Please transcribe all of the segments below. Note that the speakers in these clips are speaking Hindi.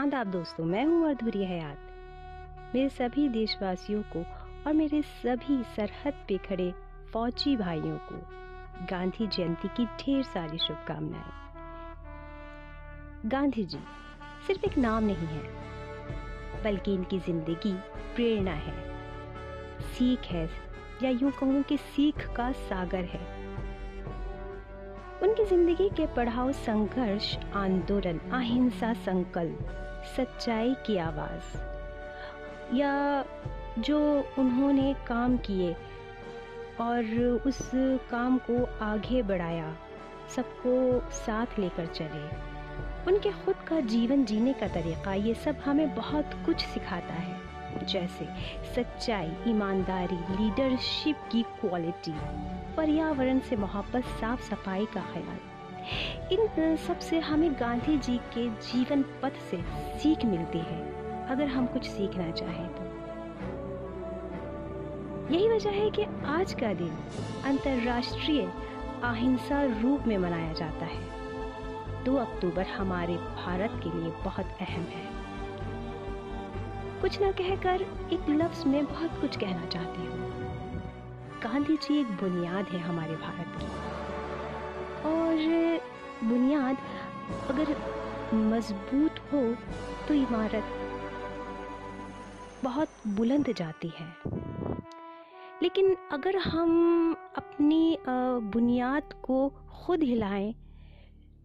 आदाब दोस्तों, मैं हूँ अधूरी हयात। मेरे सभी देशवासियों को और मेरे सभी सरहद पे खड़े फौजी भाइयों को गांधी जयंती की ढेर सारी शुभकामनाएँ। गांधी जी सिर्फ़ एक नाम नहीं है, बल्कि इनकी ज़िंदगी प्रेरणा है। सीख है, या यूँ कहूँ कि सीख का सागर है। उनकी ज़िंदगी के पढ़ाओ संघर्ष, आंदोलन, अहिंसा संकल्प सच्चाई की आवाज़। या जो उन्होंने काम किए और उस काम को आगे बढ़ाया, सबको साथ लेकर चले। उनके खुद का जीवन जीने का तरीका ये सब हमें बहुत कुछ सिखाता है। जैसे सच्चाई, ईमानदारी लीडरशिप की क्वालिटी पर्यावरण से मोहब्बत, साफ़ सफ़ाई का ख्याल। इन सबसे हमें गांधी जी के जीवन पथ से सीख मिलती है, अगर हम कुछ सीखना चाहें तो। यही वजह है कि आज का दिन अंतर्राष्ट्रीय अहिंसा रूप में मनाया जाता है। दो अक्टूबर हमारे भारत के लिए बहुत अहम है। कुछ न कहकर एक लफ्ज में बहुत कुछ कहना चाहती हूँ। गांधी जी एक बुनियाद है हमारे भारत की। और बुनियाद अगर मज़बूत हो तो इमारत बहुत बुलंद जाती है। लेकिन अगर हम अपनी बुनियाद को खुद हिलाएँ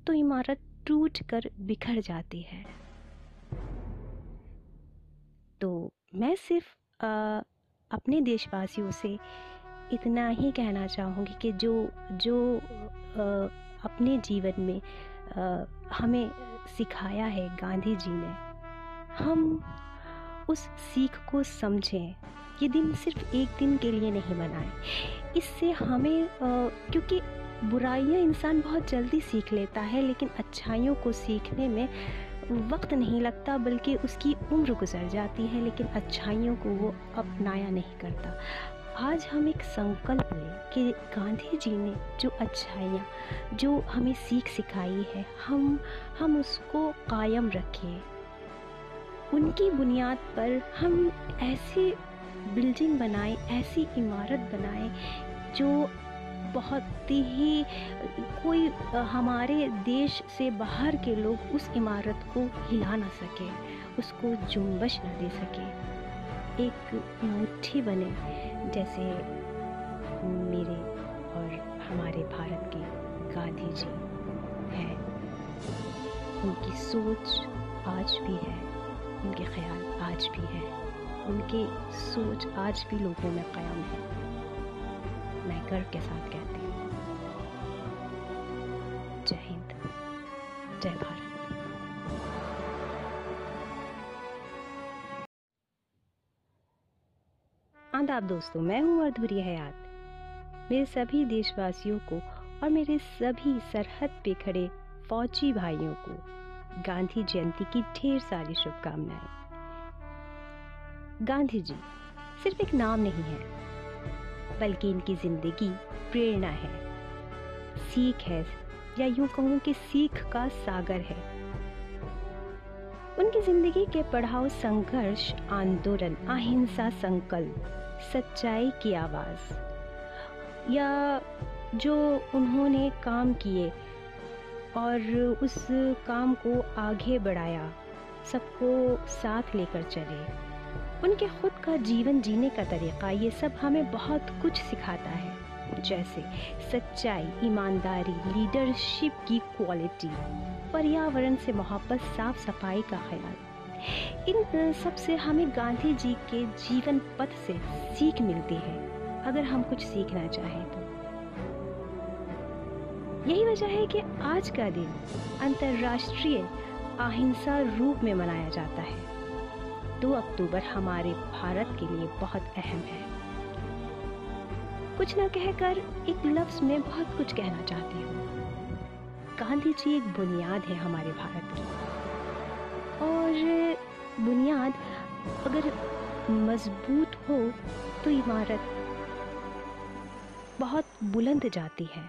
तो इमारत टूट कर बिखर जाती है। तो मैं सिर्फ़ अपने देशवासियों से इतना ही कहना चाहूँगी कि जो जो आ, अपने जीवन में आ, हमें सिखाया है गांधी जी ने। हम उस सीख को समझें। ये दिन सिर्फ़ एक दिन के लिए नहीं बनाए इससे हमें आ, क्योंकि बुराइयाँ इंसान बहुत जल्दी सीख लेता है लेकिन अच्छाइयों को सीखने में वक्त नहीं लगता बल्कि उसकी उम्र गुजर जाती है लेकिन अच्छाइयों को वो अपनाया नहीं करता। आज हम एक संकल्प लें कि गांधी जी ने जो अच्छाइयाँ, जो हमें सीख सिखाई है, हम हम उसको कायम रखें। उनकी बुनियाद पर हम ऐसी बिल्डिंग बनाएँ, ऐसी इमारत बनाएँ, जो बहुत ही कोई हमारे देश से बाहर के लोग उस इमारत को हिला ना सके, उसको जुम्बश ना दे सके। एक मुट्ठी बने जैसे मेरे और हमारे भारत के गांधी जी हैं। उनकी सोच आज भी है, उनके ख्याल आज भी है, उनकी सोच आज भी लोगों में कायम है। मैं गर्व के साथ कहती हूँ। जय हिंद, जय भारत। आदाब दोस्तों, मैं हूँ अधूरी हयात। मेरे सभी देशवासियों को और मेरे सभी सरहद पे खड़े फौजी भाइयों को गांधी जयंती की ढेर सारी शुभकामनाएँ। गांधी जी सिर्फ़ एक नाम नहीं है, बल्कि इनकी ज़िंदगी प्रेरणा है। सीख है, या यूँ कहूँ कि सीख का सागर है। उनकी ज़िंदगी के पढ़ाओ संघर्ष, आंदोलन, अहिंसा संकल्प सच्चाई की आवाज़। या जो उन्होंने काम किए और उस काम को आगे बढ़ाया, सबको साथ लेकर चले। उनके खुद का जीवन जीने का तरीका, ये सब हमें बहुत कुछ सिखाता है। जैसे सच्चाई, ईमानदारी लीडरशिप की क्वालिटी पर्यावरण से मोहब्बत, साफ़ सफ़ाई का ख्याल। इन सबसे हमें गांधी जी के जीवन पथ से सीख मिलती है, अगर हम कुछ सीखना चाहें तो। यही वजह है कि आज का दिन अंतर्राष्ट्रीय अहिंसा रूप में मनाया जाता है। दो अक्टूबर हमारे भारत के लिए बहुत अहम है। कुछ न कहकर एक लफ्ज में बहुत कुछ कहना चाहती हूँ। गांधी जी एक बुनियाद है हमारे भारत की। और, बुनियाद, अगर मज़बूत हो तो इमारत बहुत बुलंद जाती है।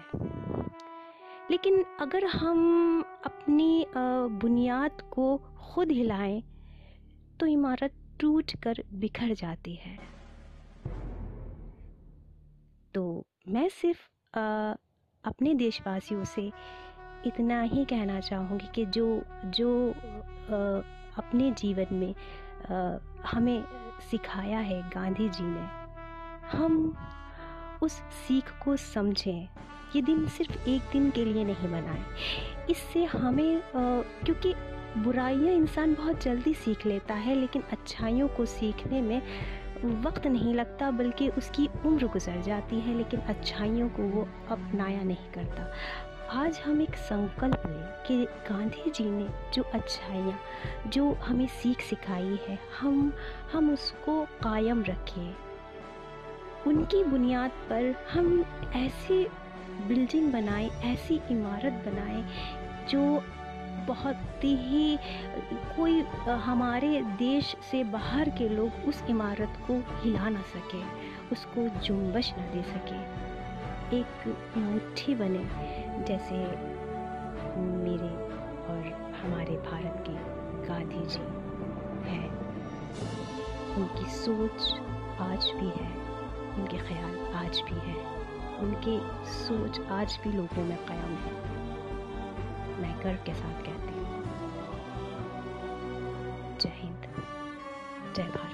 लेकिन अगर हम अपनी बुनियाद को खुद हिलाएँ तो इमारत टूट कर बिखर जाती है। तो मैं सिर्फ़ अपने देशवासियों से इतना ही कहना चाहूँगी कि जो जो अपने जीवन में हमें सिखाया है गांधी जी ने। हम उस सीख को समझें। ये दिन सिर्फ़ एक दिन के लिए नहीं बनाए इससे हमें क्योंकि बुराइयाँ इंसान बहुत जल्दी सीख लेता है, लेकिन अच्छाइयों को सीखने में वक्त नहीं लगता, बल्कि उसकी उम्र गुजर जाती है, लेकिन अच्छाइयों को वो अपनाया नहीं करता। आज हम एक संकल्प लें कि गांधी जी ने जो अच्छाइयाँ, जो हमें सीख सिखाई है, हम हम उसको कायम रखें। उनकी बुनियाद पर हम ऐसी बिल्डिंग बनाएँ, ऐसी इमारत बनाएँ, जो बहुत ही, कोई हमारे देश से बाहर के लोग उस इमारत को हिला ना सके, उसको जुम्बश ना दे सके। एक मुट्ठी बने जैसे मेरे और हमारे भारत के गांधी जी हैं। उनकी सोच आज भी है, उनके ख्याल आज भी हैं, उनकी सोच आज भी लोगों में क़ायम है। मैं गर्व के साथ कहती हूँ। जय हिंद, जय भारत।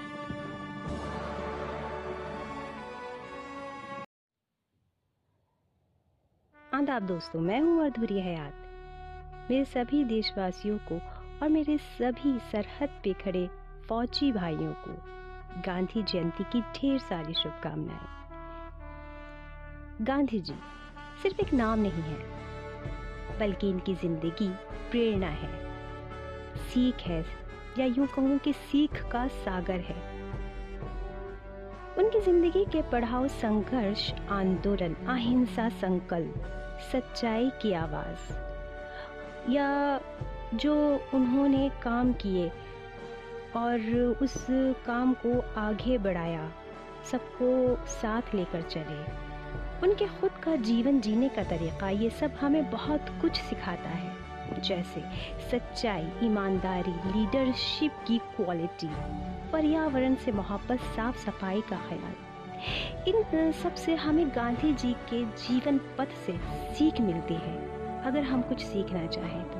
आदाब दोस्तों, मैं हूँ अधूरी हयात। मेरे सभी देशवासियों को और मेरे सभी सरहद पे खड़े फौजी भाइयों को गांधी जयंती की ढेर सारी शुभकामनाएँ। गांधी जी सिर्फ़ एक नाम नहीं है, बल्कि इनकी ज़िंदगी प्रेरणा है। सीख है, या यूँ कहूँ कि सीख का सागर है। उनकी ज़िंदगी के पढ़ाओ संघर्ष, आंदोलन, अहिंसा संकल्प सच्चाई की आवाज़। या जो उन्होंने काम किए और उस काम को आगे बढ़ाया, सबको साथ लेकर चले। उनके खुद का जीवन जीने का तरीक़ा, ये सब हमें बहुत कुछ सिखाता है। जैसे सच्चाई, ईमानदारी लीडरशिप की क्वालिटी पर्यावरण से मोहब्बत, साफ़ सफ़ाई का ख्याल। इन सबसे हमें गांधी जी के जीवन पथ से सीख मिलती है, अगर हम कुछ सीखना चाहें तो।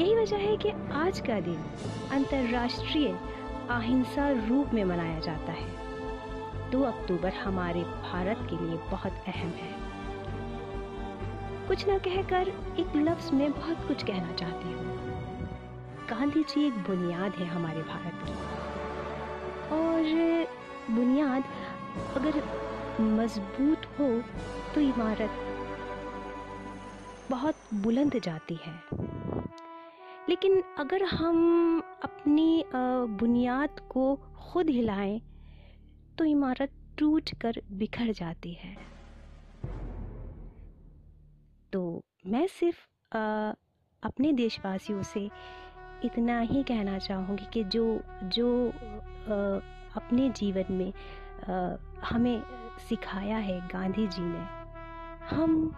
यही वजह है कि आज का दिन अंतर्राष्ट्रीय अहिंसा रूप में मनाया जाता है। दो अक्टूबर हमारे भारत के लिए बहुत अहम है। कुछ न कहकर एक लफ्ज में बहुत कुछ कहना चाहती हूँ। गांधी जी एक बुनियाद है हमारे भारत की। बुनियाद अगर मज़बूत हो तो इमारत बहुत बुलंद जाती है। लेकिन अगर हम अपनी बुनियाद को खुद हिलाएँ तो इमारत टूट कर बिखर जाती है। तो मैं सिर्फ़ अपने देशवासियों से इतना ही कहना चाहूँगी कि जो जो अपने जीवन में आ, हमें सिखाया है गांधी जी ने। हम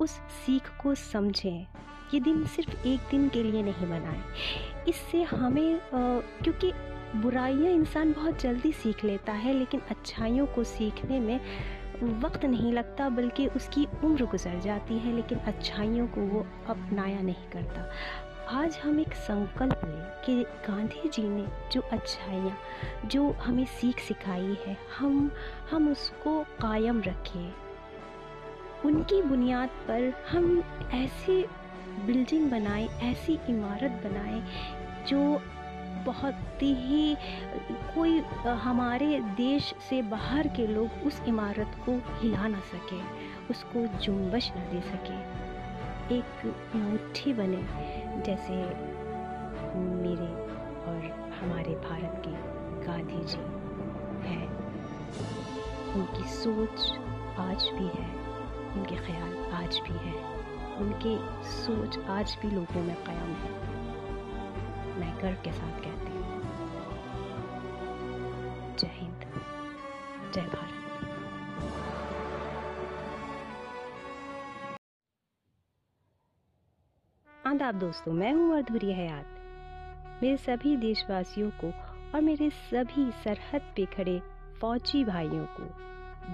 उस सीख को समझें। ये दिन सिर्फ़ एक दिन के लिए नहीं मनाएँ। इससे हमें आ, क्योंकि बुराइयाँ इंसान बहुत जल्दी सीख लेता है लेकिन अच्छाइयों को सीखने में वक्त नहीं लगता बल्कि उसकी उम्र गुजर जाती है लेकिन अच्छाइयों को वो अपनाया नहीं करता। आज हम एक संकल्प लें कि गांधी जी ने जो अच्छाइयाँ, जो हमें सीख सिखाई है, हम हम उसको कायम रखें। उनकी बुनियाद पर हम ऐसी बिल्डिंग बनाएँ, ऐसी इमारत बनाएँ, जो बहुत ही कोई हमारे देश से बाहर के लोग उस इमारत को हिला ना सके, उसको जुम्बश ना दे सके। एक मुट्ठी बने जैसे मेरे और हमारे भारत के गांधी जी हैं। उनकी सोच आज भी है, उनके ख्याल आज भी है, उनकी सोच आज भी लोगों में क़ायम है। मैं गर्व के साथ कहती आदाब दोस्तों, मैं हूँ मधुरी हयात। मेरे सभी देशवासियों को और मेरे सभी सरहद पे खड़े फौजी भाइयों को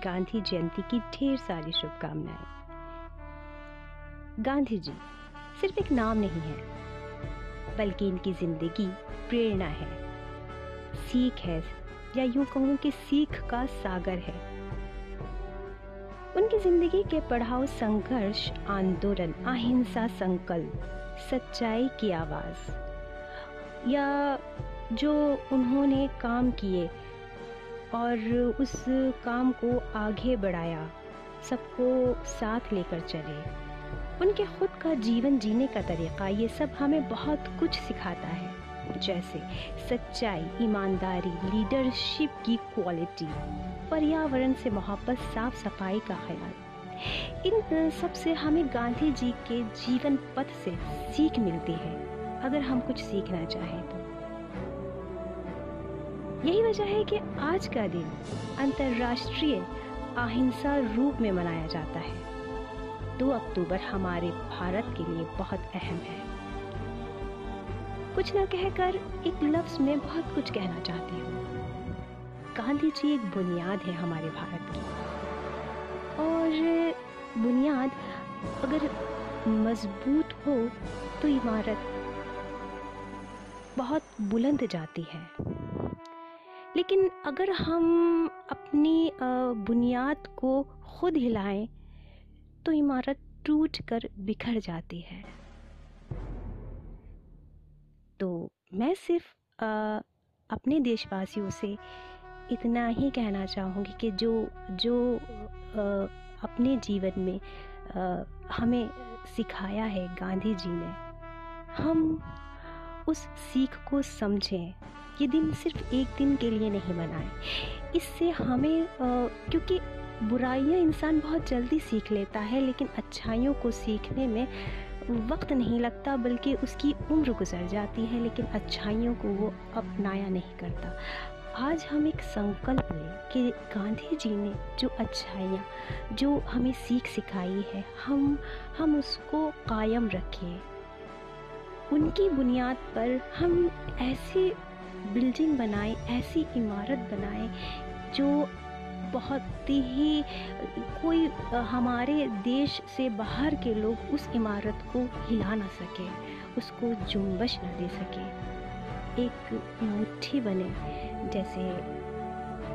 गांधी जयंती की ढेर सारी शुभकामनाएँ। गांधी जी सिर्फ़ एक नाम नहीं है, बल्कि इनकी ज़िंदगी प्रेरणा है। सीख है, या यूँ कहूँ कि सीख का सागर है। उनकी ज़िंदगी के पढ़ाओ संघर्ष, आंदोलन, अहिंसा संकल्प सच्चाई की आवाज़। या जो उन्होंने काम किए और उस काम को आगे बढ़ाया, सबको साथ लेकर चले। उनके खुद का जीवन जीने का तरीका, ये सब हमें बहुत कुछ सिखाता है। जैसे सच्चाई, ईमानदारी लीडरशिप की क्वालिटी पर्यावरण से मोहब्बत, साफ़ सफ़ाई का ख्याल। इन सबसे हमें गांधी जी के जीवन पथ से सीख मिलती है, अगर हम कुछ सीखना चाहें तो। यही वजह है कि आज का दिन अंतर्राष्ट्रीय अहिंसा रूप में मनाया जाता है। दो अक्टूबर हमारे भारत के लिए बहुत अहम है। कुछ ना कहकर एक लफ्ज में बहुत कुछ कहना चाहती हूँ। गांधी जी एक बुनियाद है हमारे भारत की। और बुनियाद अगर मज़बूत हो तो इमारत बहुत बुलंद जाती है। लेकिन अगर हम अपनी बुनियाद को खुद हिलाएँ तो इमारत टूट कर बिखर जाती है। तो मैं सिर्फ़ अपने देशवासियों से इतना ही कहना चाहूँगी कि जो जो अपने जीवन में हमें सिखाया है गांधी जी ने, हम उस सीख को समझें। ये दिन सिर्फ़ एक दिन के लिए नहीं मनाएँ। इससे हमें क्योंकि बुराइयाँ इंसान बहुत जल्दी सीख लेता है, लेकिन अच्छाइयों को सीखने में वक्त नहीं लगता, बल्कि उसकी उम्र गुजर जाती है, लेकिन अच्छाइयों को वो अपनाया नहीं करता। आज हम एक संकल्प लें कि गांधी जी ने जो अच्छाइयाँ, जो हमें सीख सिखाई है, हम हम उसको कायम रखें। उनकी बुनियाद पर हम ऐसी बिल्डिंग बनाएँ, ऐसी इमारत बनाएँ, जो बहुत ही कोई हमारे देश से बाहर के लोग उस इमारत को हिला ना सके, उसको जुम्बश ना दे सके। एक मुट्ठी बने। जैसे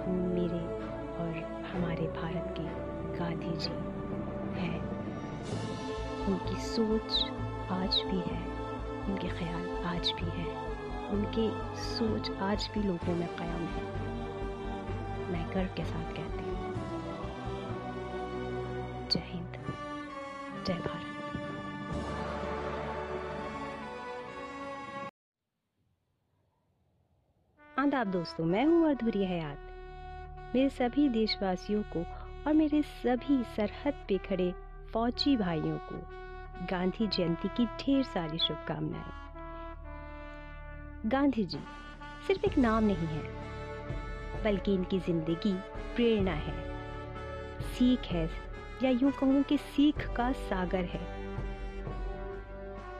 मेरे और हमारे भारत के गांधी जी हैं। उनकी सोच आज भी है, उनके ख्याल आज भी है, उनके सोच आज भी लोगों में कायम है। मैं गर्व के साथ कहती हूँ। जय हिंद, जय भारत। आदाब दोस्तों, मैं हूँ मधुरी हयात। मेरे सभी देशवासियों को और मेरे सभी सरहद पे खड़े फौजी भाइयों को गांधी जयंती की ढेर सारी शुभकामनाएँ। गांधी जी सिर्फ़ एक नाम नहीं है, बल्कि इनकी ज़िंदगी प्रेरणा है। सीख है, या यूँ कहूँ कि सीख का सागर है।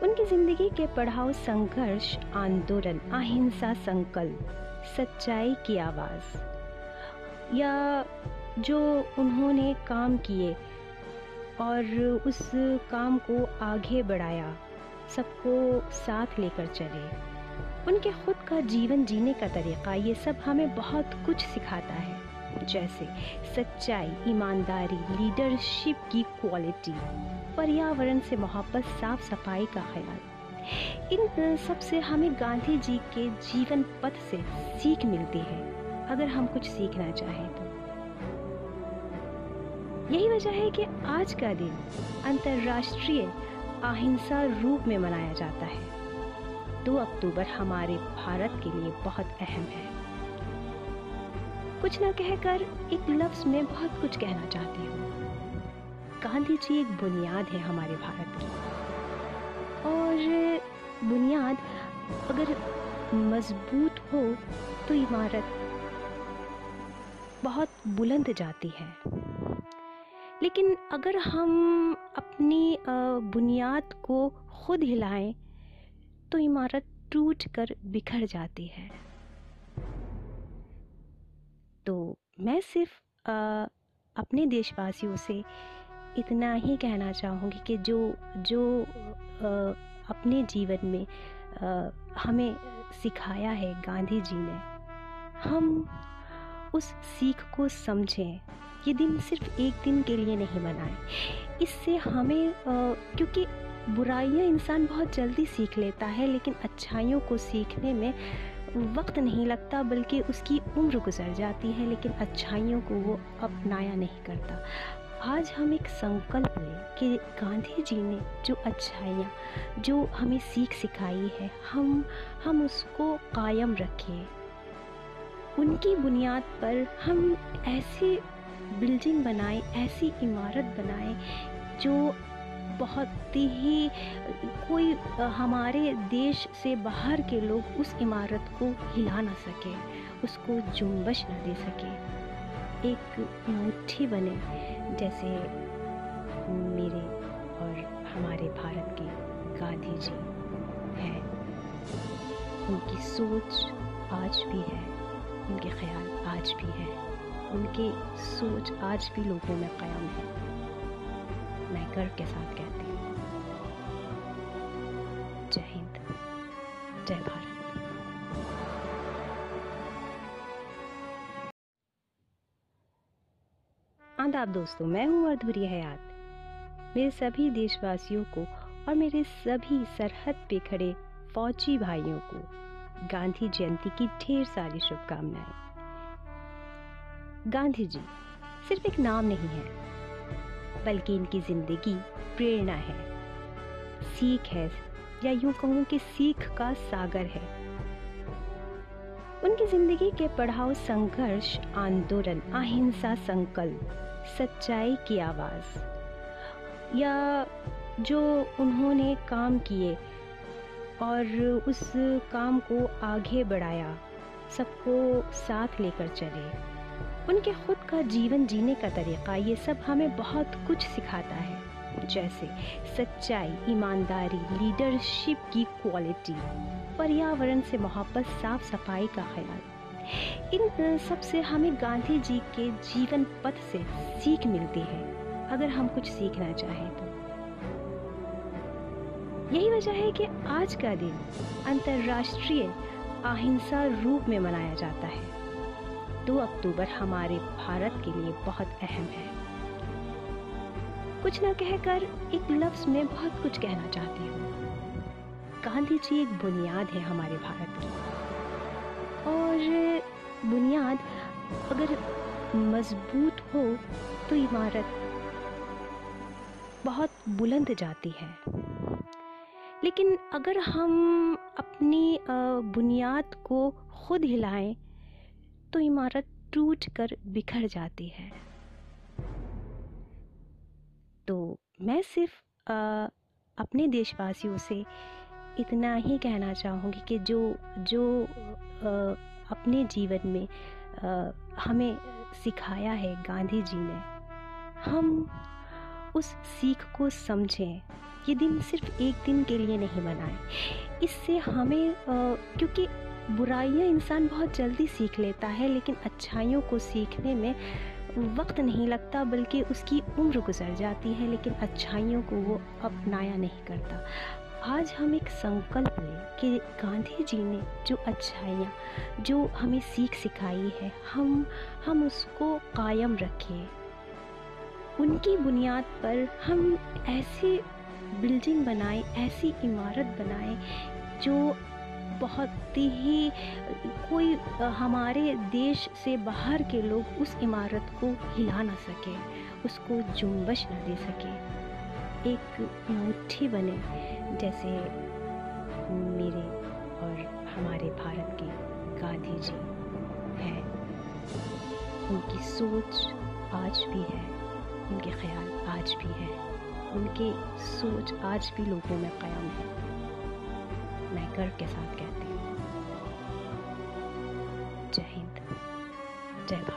उनकी ज़िंदगी के पढ़ाओ संघर्ष, आंदोलन, अहिंसा संकल्प सच्चाई की आवाज़। या जो उन्होंने काम किए और उस काम को आगे बढ़ाया, सबको साथ लेकर चले। उनके खुद का जीवन जीने का तरीका, ये सब हमें बहुत कुछ सिखाता है। जैसे सच्चाई, ईमानदारी लीडरशिप की क्वालिटी पर्यावरण से मोहब्बत, साफ़ सफ़ाई का ख्याल। इन सबसे हमें गांधी जी के जीवन पथ से सीख मिलती है, अगर हम कुछ सीखना चाहें तो। यही वजह है कि आज का दिन अंतर्राष्ट्रीय अहिंसा रूप में मनाया जाता है। दो अक्टूबर हमारे भारत के लिए बहुत अहम है। कुछ ना कहकर एक लफ्ज में बहुत कुछ कहना चाहती हूँ। गांधी जी एक बुनियाद है हमारे भारत की। और बुनियाद अगर मज़बूत हो तो इमारत बहुत बुलंद जाती है। लेकिन अगर हम अपनी बुनियाद को खुद हिलाएँ तो इमारत टूट कर बिखर जाती है। तो मैं सिर्फ़ अपने देशवासियों से इतना ही कहना चाहूँगी कि जो जो अपने जीवन में हमें सिखाया है गांधी जी ने। हम उस सीख को समझें, ये दिन सिर्फ़ एक दिन के लिए नहीं मनाएँ। इससे हमें क्योंकि बुराइयाँ इंसान बहुत जल्दी सीख लेता है, लेकिन अच्छाइयों को सीखने में वक्त नहीं लगता, बल्कि उसकी उम्र गुजर जाती है, लेकिन अच्छाइयों को वो अपनाया नहीं करता। आज हम एक संकल्प लें कि गांधी जी ने जो अच्छाइयाँ, जो हमें सीख सिखाई है, हम हम उसको कायम रखें। उनकी बुनियाद पर हम ऐसी बिल्डिंग बनाएँ, ऐसी इमारत बनाएँ, जो बहुत ही कोई हमारे देश से बाहर के लोग उस इमारत को हिला ना सके, उसको जुम्बश ना दे सके। एक मुट्ठी बने जैसे मेरे और हमारे भारत के गांधी जी हैं। उनकी सोच आज भी है, उनके ख्याल आज भी है, उनकी सोच आज भी लोगों में कायम है। मैं गर्व के साथ कहती दोस्तों, मैं हूँ अधूरी हयात। मेरे सभी देशवासियों को और मेरे सभी सरहद पे खड़े फौजी भाइयों को गांधी जयंती की ढेर सारी शुभकामनाएँ। गांधी जी सिर्फ़ एक नाम नहीं है, बल्कि इनकी ज़िंदगी प्रेरणा है। सीख है, या यूँ कहूँ कि सीख का सागर है। उनकी ज़िंदगी के पढ़ाओ संघर्ष, आंदोलन, अहिंसा संकल्प सच्चाई की आवाज़। या जो उन्होंने काम किए और उस काम को आगे बढ़ाया, सबको साथ लेकर चले। उनके खुद का जीवन जीने का तरीका ये सब हमें बहुत कुछ सिखाता है, जैसे सच्चाई, ईमानदारी लीडरशिप की क्वालिटी पर्यावरण से मोहब्बत, साफ़ सफ़ाई का ख्याल। इन सबसे हमें गांधी जी के जीवन पथ से सीख मिलती है, अगर हम कुछ सीखना चाहें तो। यही वजह है कि आज का दिन अंतर्राष्ट्रीय अहिंसा रूप में मनाया जाता है। दो अक्टूबर हमारे भारत के लिए बहुत अहम है। कुछ ना कहकर एक लफ्ज में बहुत कुछ कहना चाहती हूँ। गांधी जी एक बुनियाद है हमारे भारत की। बुनियाद अगर मज़बूत हो तो इमारत बहुत बुलंद जाती है। लेकिन अगर हम अपनी बुनियाद को खुद हिलाएँ तो इमारत टूट कर बिखर जाती है। तो मैं सिर्फ़ अपने देशवासियों से इतना ही कहना चाहूँगी कि जो जो आ, अपने जीवन में आ, हमें सिखाया है गांधी जी ने। हम उस सीख को समझें ये दिन सिर्फ़ एक दिन के लिए नहीं मनाएँ। इससे हमें आ, क्योंकि बुराइयाँ इंसान बहुत जल्दी सीख लेता है लेकिन अच्छाइयों को सीखने में वक्त नहीं लगता बल्कि उसकी उम्र गुजर जाती है लेकिन अच्छाइयों को वो अपनाया नहीं करता। आज हम एक संकल्प लें कि गांधी जी ने जो अच्छाइयाँ, जो हमें सीख सिखाई है, हम हम उसको कायम रखें। उनकी बुनियाद पर हम ऐसी बिल्डिंग बनाएँ, ऐसी इमारत बनाएँ, जो बहुत ही कोई हमारे देश से बाहर के लोग उस इमारत को हिला ना सके, उसको जुम्बश ना दे सके। एक मुट्ठी बने, जैसे मेरे और हमारे भारत के गांधी जी हैं। उनकी सोच आज भी है, उनके ख्याल आज भी है, उनकी सोच आज भी लोगों में कायम है। मैं गर्व के साथ कहती हूँ। जय हिंद, जय भारत।